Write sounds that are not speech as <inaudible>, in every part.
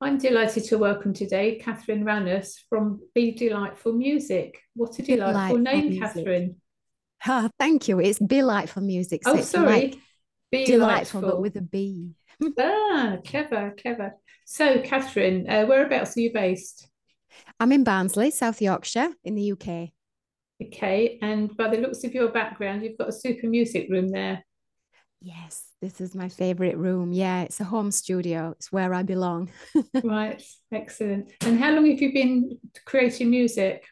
I'm delighted to welcome today Catherine Rannus from Be Delightful Music. What a delightful, delightful name, music. Catherine. Oh, thank you. It's Belightful Music. So oh, sorry. Like Be delightful, but with a B. <laughs> ah, clever, clever. So, Catherine, uh, whereabouts are you based? I'm in Barnsley, South Yorkshire, in the UK. Okay, and by the looks of your background, you've got a super music room there. Yes, this is my favorite room. Yeah, it's a home studio. It's where I belong. <laughs> right, excellent. And how long have you been creating music?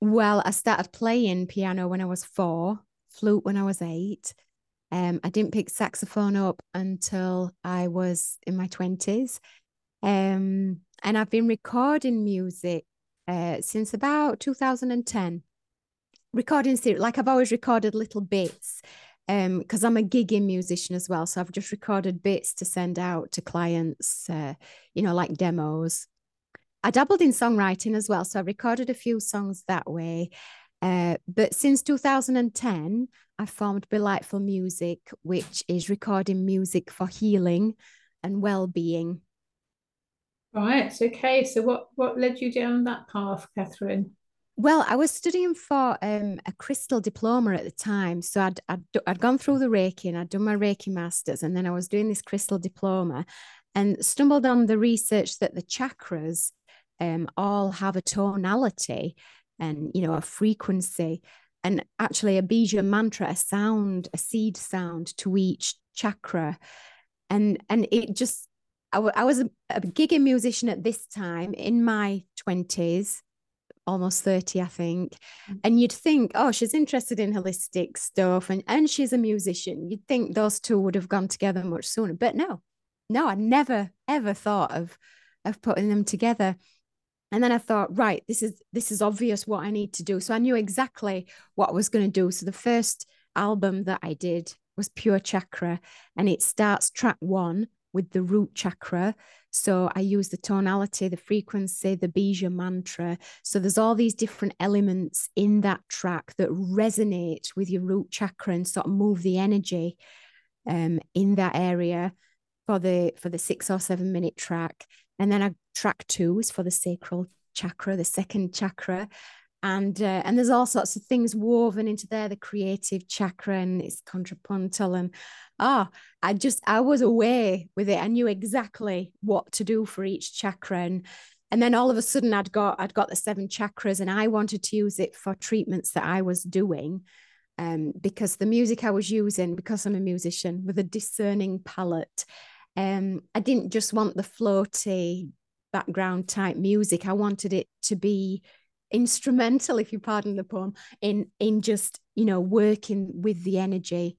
Well, I started playing piano when I was four, flute when I was eight. Um, I didn't pick saxophone up until I was in my 20s. Um, and I've been recording music uh, since about 2010. Recording like I've always recorded little bits because um, I'm a gigging musician as well. So I've just recorded bits to send out to clients, uh, you know, like demos. I dabbled in songwriting as well. So I recorded a few songs that way. Uh, but since 2010, I formed Belightful Music, which is recording music for healing and well-being. Right. Okay. So what what led you down that path, Catherine? Well, I was studying for um, a crystal diploma at the time. So I'd, I'd, I'd gone through the Reiki and I'd done my Reiki masters, and then I was doing this crystal diploma and stumbled on the research that the chakras um, all have a tonality and, you know, a frequency and actually a bija mantra, a sound, a seed sound to each chakra. And, and it just, I, w- I was a, a gigging musician at this time in my 20s almost 30 i think. Mm. and you'd think oh she's interested in holistic stuff and and she's a musician. You'd think those two would have gone together much sooner but no. No i never ever thought of of putting them together. And then i thought right this is this is obvious what i need to do. So i knew exactly what i was going to do. So the first album that i did was pure chakra and it starts track one with the root chakra. So I use the tonality, the frequency, the bija mantra. So there's all these different elements in that track that resonate with your root chakra and sort of move the energy um, in that area for the for the six or seven minute track. And then I track two is for the sacral chakra, the second chakra and uh, and there's all sorts of things woven into there the creative chakra and it's contrapuntal and ah i just i was away with it. I knew exactly what to do for each chakra and and then all of a sudden i'd got i'd got the seven chakras and i wanted to use it for treatments that i was doing um, because the music i was using because i'm a musician with a discerning palette um, i didn't just want the floaty background type music. I wanted it to be instrumental, if you pardon the poem, in in just you know working with the energy.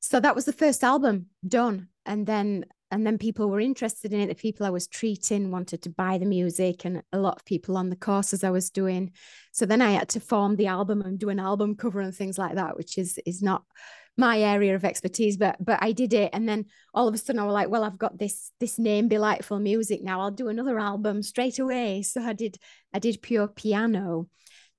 So that was the first album done, and then and then people were interested in it. The people I was treating wanted to buy the music, and a lot of people on the courses I was doing. So then I had to form the album and do an album cover and things like that, which is is not my area of expertise but but I did it. And then all of a sudden I was like well I've got this this name belightful music now. I'll do another album straight away. So I did I did pure piano.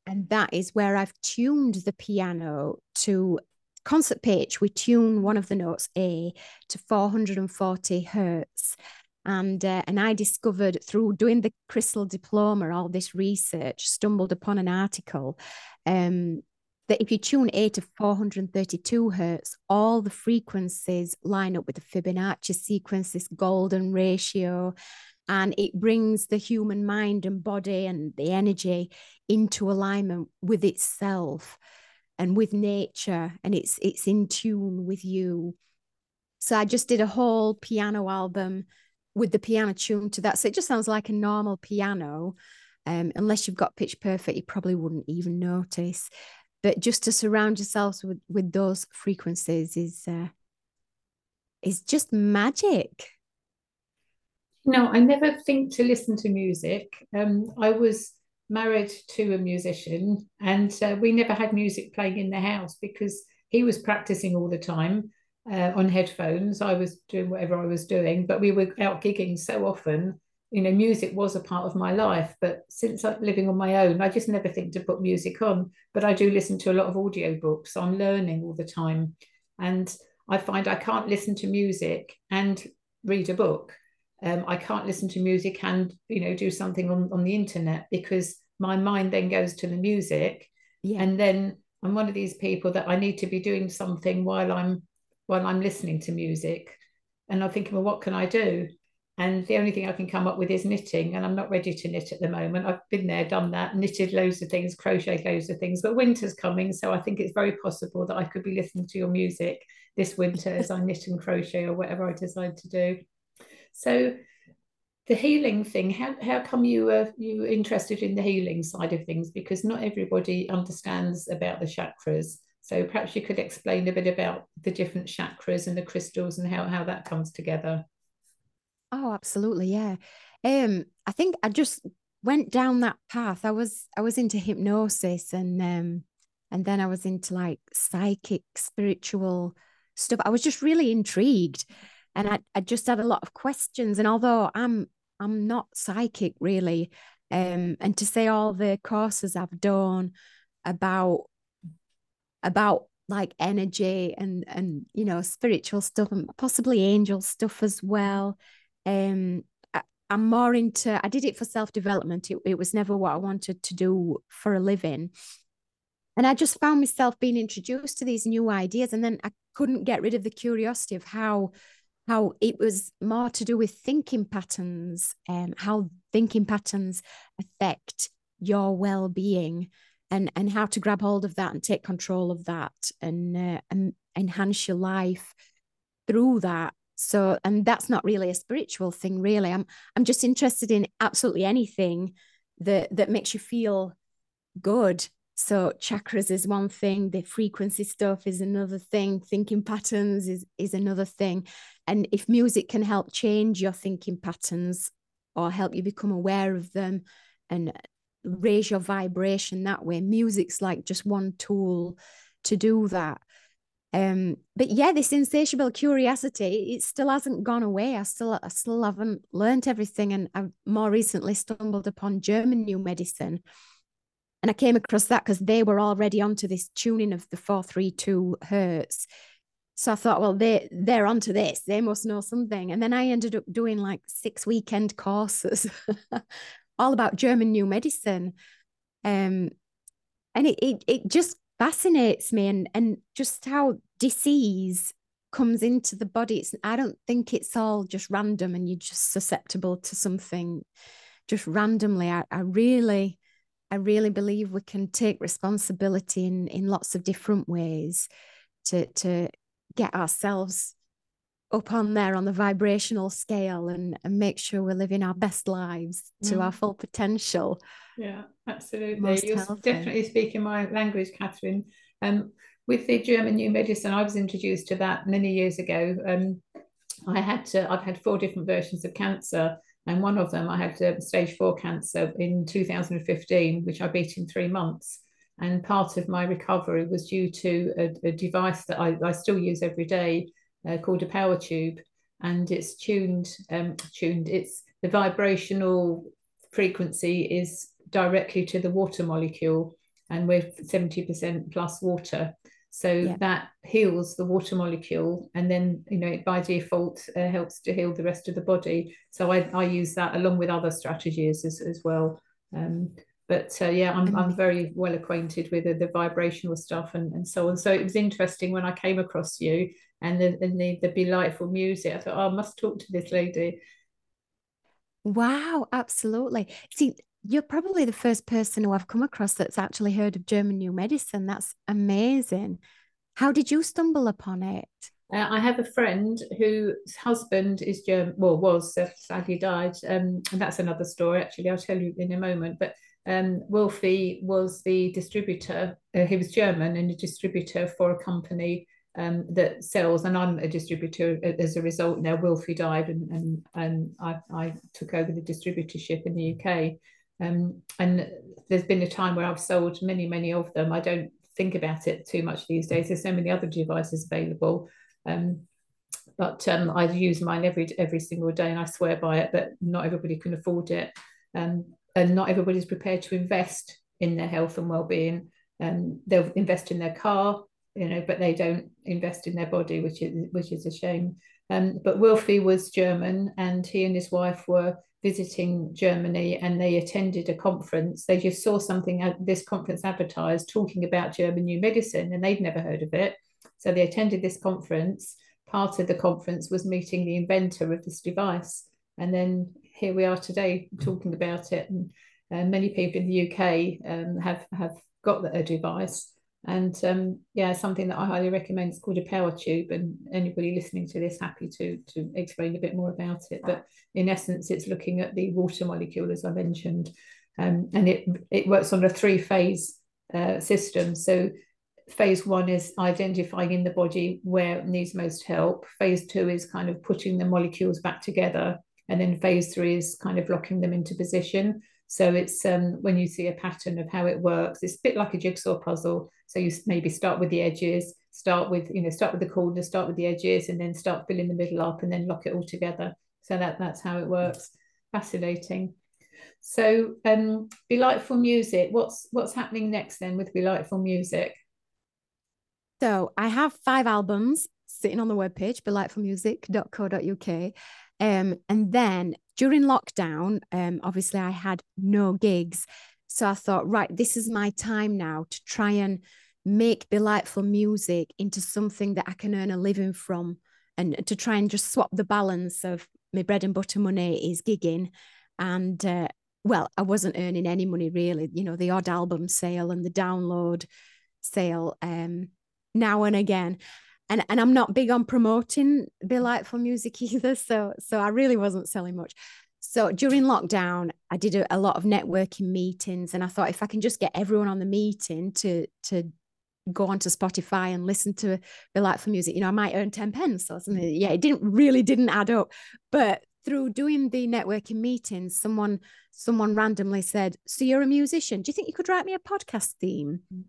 And that is where I've tuned the piano to concert pitch. We tune one of the notes A to 440 hertz. And uh, and I discovered through doing the crystal diploma all this research stumbled upon an article um, that if you tune A to 432 hertz, all the frequencies line up with the Fibonacci sequence, this golden ratio, and it brings the human mind and body and the energy into alignment with itself and with nature, and it's it's in tune with you. So I just did a whole piano album with the piano tuned to that. So it just sounds like a normal piano. Um, unless you've got pitch perfect, you probably wouldn't even notice but just to surround yourselves with with those frequencies is uh, is just magic. No i never think to listen to music. Um, i was married to a musician and uh, we never had music playing in the house because he was practicing all the time uh, on headphones. I was doing whatever i was doing but we were out gigging so often you know, music was a part of my life. But since I'm living on my own, I just never think to put music on. But I do listen to a lot of audiobooks. So I'm learning all the time. And I find I can't listen to music and read a book. um, I can't listen to music and you know do something on, on the internet because my mind then goes to the music yeah. and then I'm one of these people that I need to be doing something while I'm while I'm listening to music and I'm thinking well what can I do and the only thing I can come up with is knitting and I'm not ready to knit at the moment I've been there done that knitted loads of things crocheted loads of things but winter's coming so I think it's very possible that I could be listening to your music this winter as I knit and crochet or whatever I decide to do so the healing thing, how, how come you were you were interested in the healing side of things? Because not everybody understands about the chakras. So perhaps you could explain a bit about the different chakras and the crystals and how, how that comes together. Oh, absolutely. Yeah. Um, I think I just went down that path. I was I was into hypnosis and um and then I was into like psychic spiritual stuff. I was just really intrigued and I, I just had a lot of questions and although i'm i'm not psychic really um and to say all the courses i've done about about like energy and and you know spiritual stuff and possibly angel stuff as well um I, am more into i did it for self-development. It, it was never what i wanted to do for a living. And i just found myself being introduced to these new ideas and then i couldn't get rid of the curiosity of how how it was more to do with thinking patterns and um, how thinking patterns affect your well-being and and how to grab hold of that and take control of that and uh, and enhance your life through that so and that's not really a spiritual thing really. I'm i'm just interested in absolutely anything that that makes you feel good. So chakras is one thing the frequency stuff is another thing thinking patterns is is another thing. And if music can help change your thinking patterns or help you become aware of them and raise your vibration that way, music's like just one tool to do that. Um, but yeah, this insatiable curiosity, it still hasn't gone away. I still I still haven't learned everything. And I've more recently stumbled upon German new medicine. And I came across that because they were already onto this tuning of the 432 hertz so I thought, well, they they're onto this. They must know something. And then I ended up doing like six weekend courses, <laughs> all about German new medicine. Um, and it, it it just fascinates me and and just how disease comes into the body. It's I don't think it's all just random and you're just susceptible to something just randomly. I, I really I really believe we can take responsibility in in lots of different ways to to get ourselves up on there on the vibrational scale and, and make sure we're living our best lives to mm. our full potential. Yeah, absolutely. Most You're healthy. definitely speaking my language, Catherine. Um, with the German new medicine, I was introduced to that many years ago. Um, I had to, I've had four different versions of cancer, and one of them I had uh, stage four cancer in 2015, which I beat in three months. And part of my recovery was due to a, a device that I, I, still use every day uh, called a power tube. And it's tuned, um, tuned, it's the vibrational frequency is directly to the water molecule. And we're 70% plus water. So yeah. that heals the water molecule, and then you know it by default uh, helps to heal the rest of the body. So I, I use that along with other strategies as, as well. Um, but uh, yeah, I'm, I'm very well acquainted with the, the, vibrational stuff and, and so on. So it was interesting when I came across you and the, and the, the delightful music. I thought, oh, I must talk to this lady. Wow, absolutely. See, you're probably the first person who I've come across that's actually heard of German new medicine. That's amazing. How did you stumble upon it? Uh, I have a friend whose husband is German, well, was uh, sadly died. Um, and that's another story, actually. I'll tell you in a moment. But um, was the distributor. Uh, he was German and a distributor for a company um, that sells, and I'm a distributor as a result. Now Wolfie died, and and, and I, I took over the distributorship in the UK. Um, and there's been a time where I've sold many, many of them. I don't think about it too much these days. There's so many other devices available. Um, but um, I use mine every every single day, and I swear by it. But not everybody can afford it. Um, and not everybody's prepared to invest in their health and well-being um, they'll invest in their car you know but they don't invest in their body which is which is a shame Um, but Wilfie was German, and he and his wife were visiting Germany, and they attended a conference. They just saw something at this conference advertised talking about German new medicine, and they'd never heard of it. So they attended this conference. Part of the conference was meeting the inventor of this device, and then here we are today talking about it. And uh, many people in the UK um, have have got a device and um, yeah, something that I highly recommend is called a power tube. And anybody listening to this, happy to to explain a bit more about it. But in essence, it's looking at the water molecule, as I mentioned, um, and it it works on a three phase uh, system. So phase one is identifying in the body where it needs most help. Phase two is kind of putting the molecules back together, and then phase three is kind of locking them into position. So it's um, when you see a pattern of how it works, it's a bit like a jigsaw puzzle. So you maybe start with the edges, start with, you know, start with the corners, start with the edges, and then start filling the middle up and then lock it all together. So that that's how it works. Fascinating. So um Delightful Music, what's what's happening next then with Delightful Music? So I have five albums sitting on the webpage, belightfulmusic.co.uk. Um, and then during lockdown, um, obviously I had no gigs. So I thought, right, this is my time now to try and make belightful music into something that I can earn a living from and to try and just swap the balance of my bread and butter money is gigging. And uh, well, I wasn't earning any money really, you know, the odd album sale and the download sale um, now and again and and I'm not big on promoting belightful music <laughs> either. So so I really wasn't selling much. So during lockdown, I did a, a, lot of networking meetings, and I thought if I can just get everyone on the meeting to to go onto Spotify and listen to belightful music, you know, I might earn ten pence or something. Yeah, it didn't really didn't add up, but through doing the networking meetings, someone someone randomly said, "So you're a musician? Do you think you could write me a podcast theme?" Mm.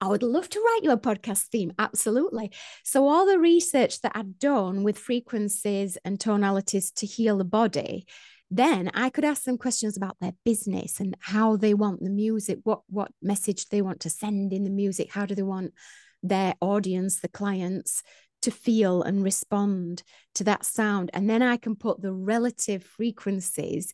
I would love to write you a podcast theme. Absolutely. So, all the research that I'd done with frequencies and tonalities to heal the body, then I could ask them questions about their business and how they want the music, what, what message they want to send in the music, how do they want their audience, the clients, to feel and respond to that sound. And then I can put the relative frequencies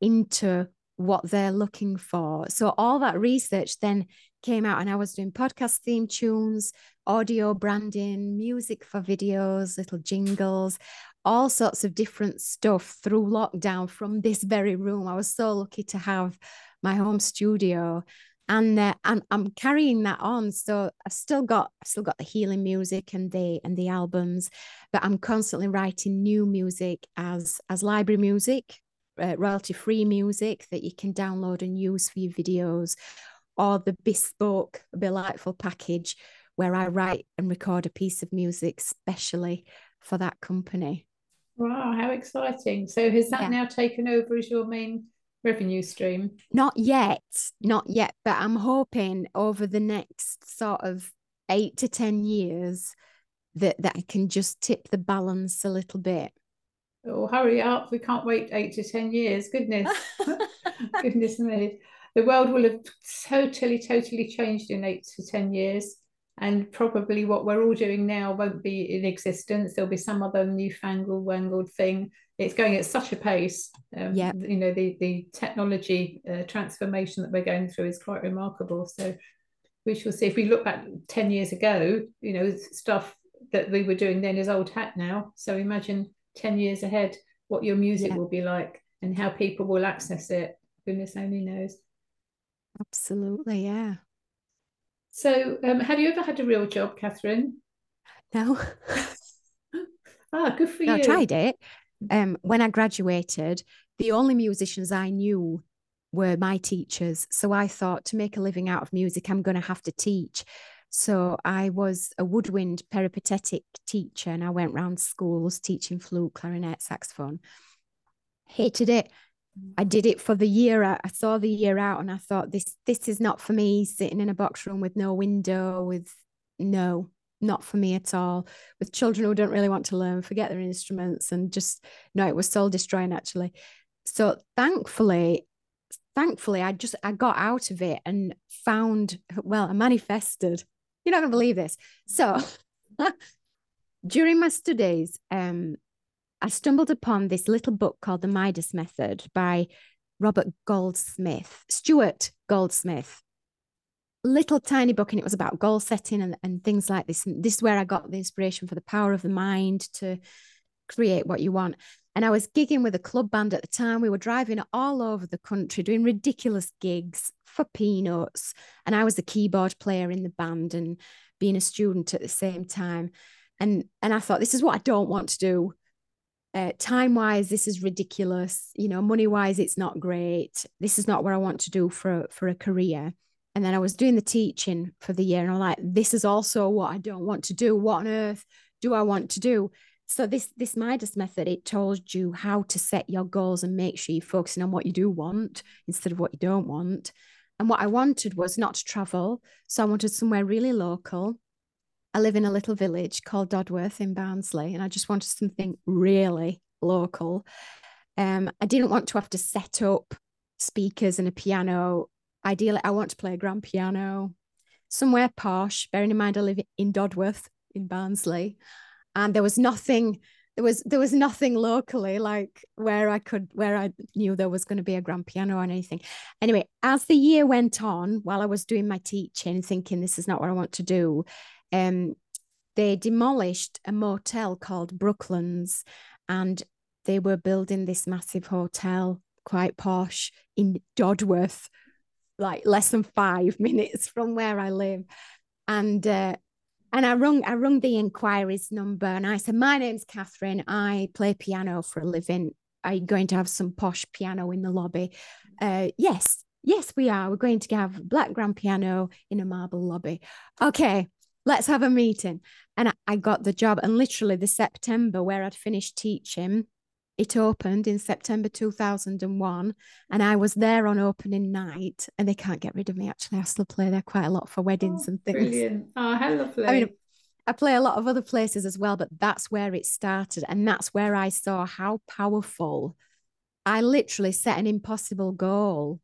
into what they're looking for. So all that research then came out and I was doing podcast theme tunes, audio branding, music for videos, little jingles, all sorts of different stuff through lockdown from this very room. I was so lucky to have my home studio and uh, I'm, I'm carrying that on so i've still got i've still got the healing music and the and the albums but i'm constantly writing new music as as library music uh, royalty free music that you can download and use for your videos or the bespoke delightful package where I write and record a piece of music specially for that company. Wow, how exciting. So has that yeah. now taken over as your main revenue stream? Not yet, not yet, but I'm hoping over the next sort of 8 to 10 years that that I can just tip the balance a little bit. Oh, hurry up. We can't wait 8 to 10 years. Goodness. <laughs> <laughs> Goodness me the world will have totally, totally changed in eight to 10 years. And probably what we're all doing now won't be in existence. There'll be some other newfangled, wangled thing. It's going at such a pace. Um, yeah. You know, the, the technology uh, transformation that we're going through is quite remarkable. So we shall see. If we look back 10 years ago, you know, stuff that we were doing then is old hat now. So imagine 10 years ahead what your music yeah. will be like and how people will access it. Goodness only knows. Absolutely, yeah. So, um, have you ever had a real job, Catherine? No. <laughs> ah, good for no, you. I tried it. Um, when I graduated, the only musicians I knew were my teachers. So I thought to make a living out of music, I'm going to have to teach. So I was a woodwind peripatetic teacher and I went round schools teaching flute, clarinet, saxophone. Hated it. I mm. did it for the year. I, I saw the year out and I thought this this is not for me sitting in a box room with no window with no not for me at all with children who don't really want to learn forget their instruments and just no it was soul destroying actually so thankfully thankfully I just I got out of it and found well I manifested you're not gonna believe this so <laughs> during my studies, um, I stumbled upon this little book called The Midas Method by Robert Goldsmith, Stuart Goldsmith. Little tiny book, and it was about goal setting and, and things like this. And this is where I got the inspiration for the power of the mind to create what you want. And I was gigging with a club band at the time. We were driving all over the country doing ridiculous gigs for peanuts. And I was the keyboard player in the band and being a student at the same time. And and I thought, this is what I don't want to do. Uh, time wise this is ridiculous. You know money wise it's not great. This is not what i want to do for for a career. And then i was doing the teaching for the year and i'm like this is also what i don't want to do. What on earth do i want to do? So this this midas method it told you how to set your goals and make sure you're focusing on what you do want instead of what you don't want and what i wanted was not to travel so i wanted somewhere really local I live in a little village called Dodworth in Barnsley, and I just wanted something really local. Um, I didn't want to have to set up speakers and a piano. Ideally, I want to play a grand piano somewhere posh, bearing in mind I live in Dodworth in Barnsley. And there was nothing, there was there was nothing locally like where I could where I knew there was going to be a grand piano or anything. Anyway, as the year went on, while I was doing my teaching, thinking this is not what I want to do, um, they demolished a motel called Brooklands and they were building this massive hotel, quite posh, in Dodworth, like less than five <laughs> minutes from where I live. And uh, and I rung I rung the inquiries number and I said, My name's Catherine. I play piano for a living. Are you going to have some posh piano in the lobby? Uh, yes, yes, we are. We're going to have black grand piano in a marble lobby. Okay, let's have a meeting. And I, I got the job. And literally the September where I'd finished teaching, it opened in September 2001. And I was there on opening night. And they can't get rid of me. Actually, I still play there quite a lot for weddings oh, and things. Brilliant. Oh, how lovely. I mean, I play a lot of other places as well, but that's where it started. And that's where I saw how powerful I literally set an impossible goal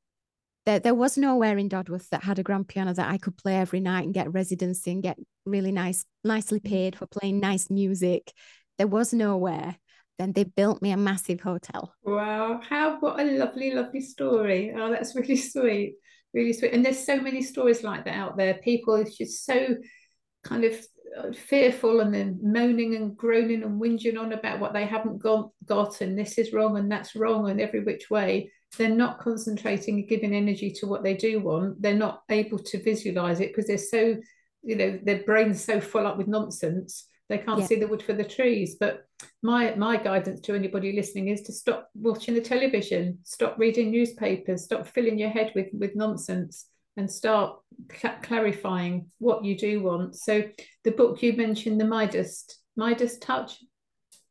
there, there was nowhere in Dodworth that had a grand piano that I could play every night and get residency and get really nice, nicely mm. paid for playing nice music. There was nowhere. Then they built me a massive hotel. Wow, how what a lovely, lovely story. Oh, that's <laughs> really sweet, really sweet. And there's so many stories like that out there. People are just so kind of uh, fearful and then moaning and groaning and whinging on about what they haven't got, got and this is wrong and that's wrong and every which way they're not concentrating and giving energy to what they do want they're not able to visualize it because they're so you know their brain's so full up with nonsense they can't yeah. see the wood for the trees but my my guidance to anybody listening is to stop watching the television stop reading newspapers stop filling your head with with nonsense and start cl- clarifying what you do want so the book you mentioned the midas midas touch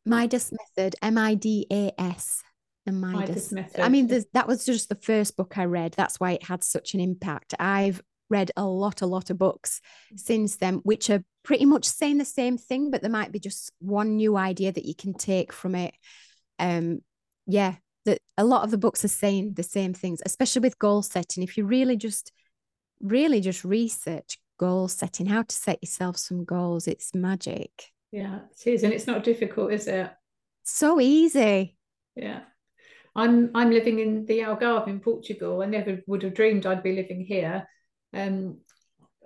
midas method m-i-d-a-s the Midas. Midas method. I mean, that was just the first book I read. That's why it had such an impact. I've read a lot, a lot of books mm. since then, which are pretty much saying the same thing, but there might be just one new idea that you can take from it. Um, yeah, that a lot of the books are saying the same things, especially with goal setting. If you really just, really just research goal setting, how to set yourself some goals, it's magic. Yeah, it is, and it's not difficult, is it? So easy. Yeah. I'm I'm living in the Algarve in Portugal. I never would have dreamed I'd be living here. Um,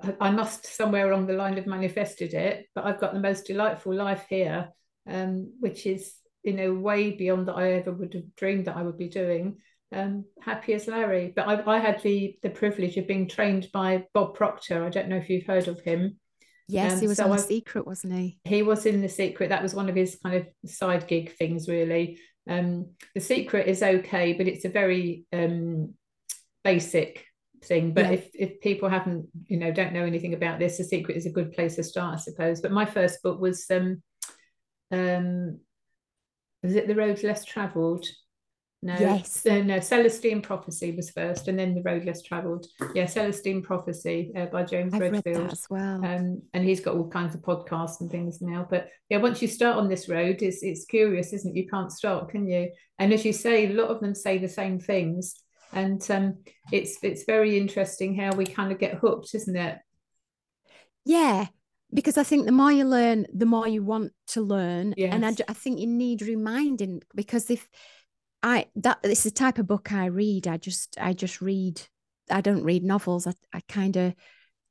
I, I must somewhere along the line have manifested it, but I've got the most delightful life here, um, which is you know way beyond that I ever would have dreamed that I would be doing. Um, happy as Larry, but I, I had the the privilege of being trained by Bob Proctor. I don't know if you've heard of him. Yes, um, he was so on The Secret, wasn't he? He was in The Secret. That was one of his kind of side gig things, really. Um, the secret is okay, but it's a very um, basic thing. But yeah. if if people haven't, you know, don't know anything about this, the secret is a good place to start, I suppose. But my first book was um, um, was it the road less travelled? No, yes. Uh, no, Celestine Prophecy was first, and then The Road Less Travelled. Yeah, Celestine Prophecy uh, by James I've Redfield as well. Um, and he's got all kinds of podcasts and things now. But yeah, once you start on this road, it's it's curious, isn't it? You can't stop, can you? And as you say, a lot of them say the same things, and um, it's it's very interesting how we kind of get hooked, isn't it? Yeah, because I think the more you learn, the more you want to learn. Yes. And I, I think you need reminding because if I that it's the type of book I read, I just I just read. I don't read novels. I, I kind of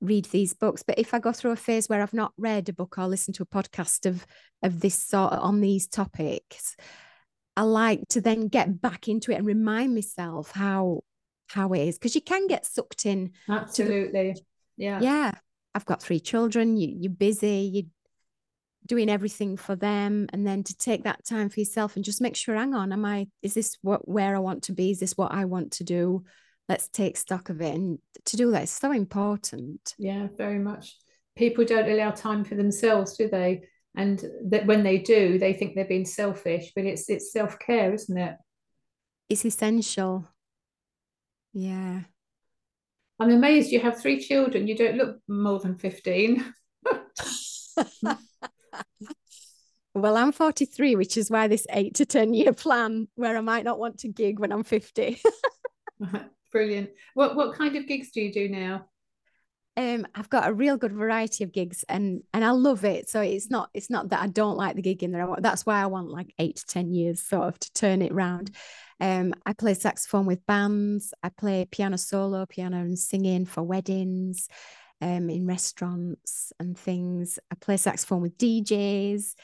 read these books. But if I go through a phase where I've not read a book or listened to a podcast of of this sort on these topics, I like to then get back into it and remind myself how how it is because you can get sucked in. Absolutely. The, yeah. Yeah. I've got three children. You, you're busy. You're doing everything for them, and then to take that time for yourself and just make sure. Hang on, am I? Is this what where I want to be? Is this what I want to do? Let's take stock of it, and to do that is so important. Yeah, very much. People don't allow time for themselves, do they? And that when they do, they think they're being selfish, but it's it's self care, isn't it? It's essential. Yeah. I'm amazed you have three children. You don't look more than 15. <laughs> well, I'm 43, which is why this eight to 10 year plan where I might not want to gig when I'm 50. <laughs> <laughs> Brilliant. What what kind of gigs do you do now? Um, I've got a real good variety of gigs and and I love it. So it's not it's not that I don't like the gig in there. That's why I want like eight to 10 years sort of to turn it round. Um, I play saxophone with bands. I play piano solo, piano and singing for weddings, um, in restaurants and things. I play saxophone with DJs.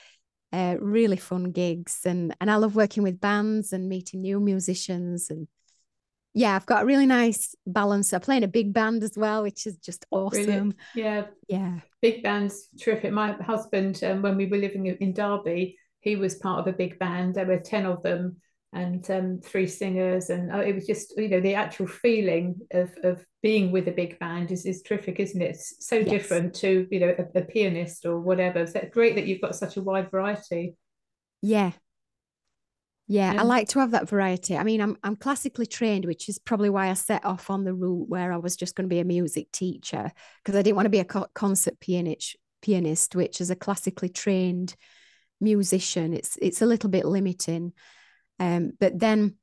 Uh, really fun gigs, and and I love working with bands and meeting new musicians. And yeah, I've got a really nice balance. I play in a big band as well, which is just awesome. Brilliant. Yeah, yeah, big bands, terrific. My husband, um, when we were living in Derby, he was part of a big band. There were ten of them and um, three singers and uh, it was just you know the actual feeling of of being with a big band is, is terrific isn't it it's so yes. different to you know a, a, pianist or whatever so great that you've got such a wide variety yeah yeah um, i like to have that variety i mean i'm i'm classically trained which is probably why i set off on the route where i was just going to be a music teacher because i didn't want to be a co- concert pianist pianist which is a classically trained musician it's it's a little bit limiting um, but then,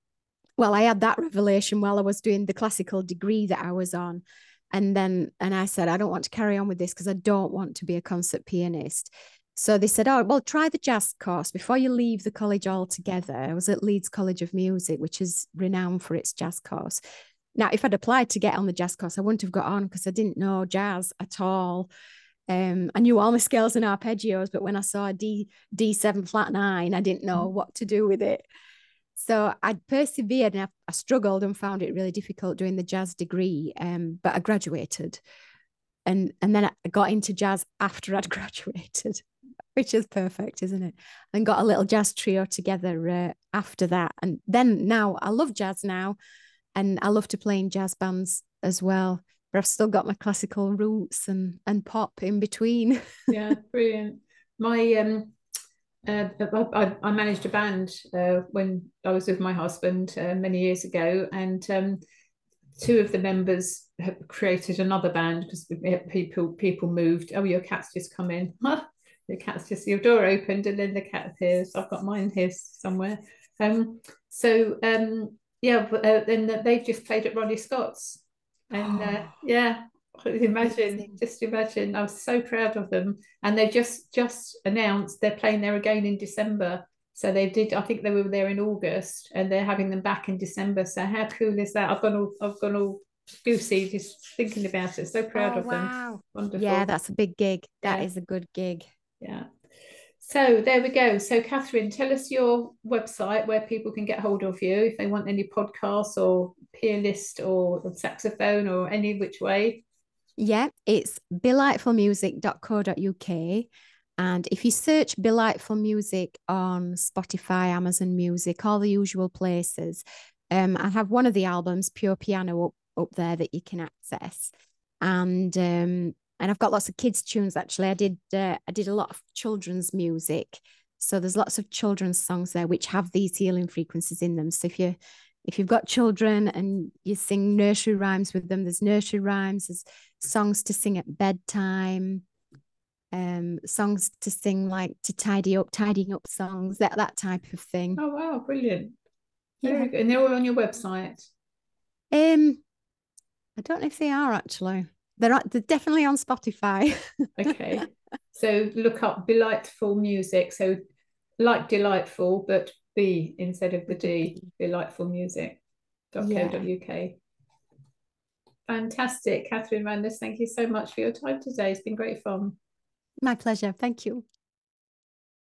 well, I had that revelation while I was doing the classical degree that I was on. And then, and I said, I don't want to carry on with this because I don't want to be a concert pianist. So they said, Oh, well, try the jazz course before you leave the college altogether. I was at Leeds College of Music, which is renowned for its jazz course. Now, if I'd applied to get on the jazz course, I wouldn't have got on because I didn't know jazz at all. Um, I knew all my scales and arpeggios, but when I saw a D D7 flat nine, I didn't know what to do with it. So I persevered and I, I, struggled and found it really difficult doing the jazz degree. Um, but I graduated, and and then I got into jazz after I'd <laughs> graduated, which is perfect, isn't it? And got a little jazz trio together uh, after that. And then now I love jazz now, and I love to play in jazz bands as well. But I've still got my classical roots and and pop in between. <laughs> yeah, brilliant. My um uh, I, I, managed a band uh, when I was with my husband uh, many years ago, and um, two of the members have created another band because people people moved. Oh, your cat's just come in. <laughs> the cat's just your door opened, and then the cat appears. I've got mine here somewhere. Um, so um, yeah, uh, then they've just played at Ronnie Scott's, and uh, <gasps> yeah, imagine just imagine. I was so proud of them. And they just just announced they're playing there again in december. So they did i think they were there in august and they're having them back in december. So how cool is that? I've gone all i've gone all goosey just thinking about it. So proud oh, of wow. them wonderful. yeah that's a big gig. That yeah. is a good gig yeah so there we go. So Catherine, tell us your website where people can get hold of you if they want any podcasts or pianist or saxophone or any which way. Yeah, it's belightfulmusic.co.uk. And if you search Belightful Music on Spotify, Amazon Music, all the usual places, um, I have one of the albums, Pure Piano, up, up there that you can access. And um, and I've got lots of kids tunes actually. I did uh, I did a lot of children's music. So there's lots of children's songs there which have these healing frequencies in them. So if you if you've got children and you sing nursery rhymes with them, there's nursery rhymes, there's songs to sing at bedtime, um, songs to sing like to tidy up, tidying up songs, that that type of thing. Oh wow, brilliant. Yeah. And they're all on your website. Um I don't know if they are actually. They're they're definitely on Spotify. <laughs> okay. so look up belightful music. So like delightful, but B instead of the D, <laughs> belightful music.co.uk. Yeah. Fantastic. Catherine Randers, thank you so much for your time today. It's been great fun. My pleasure. Thank you.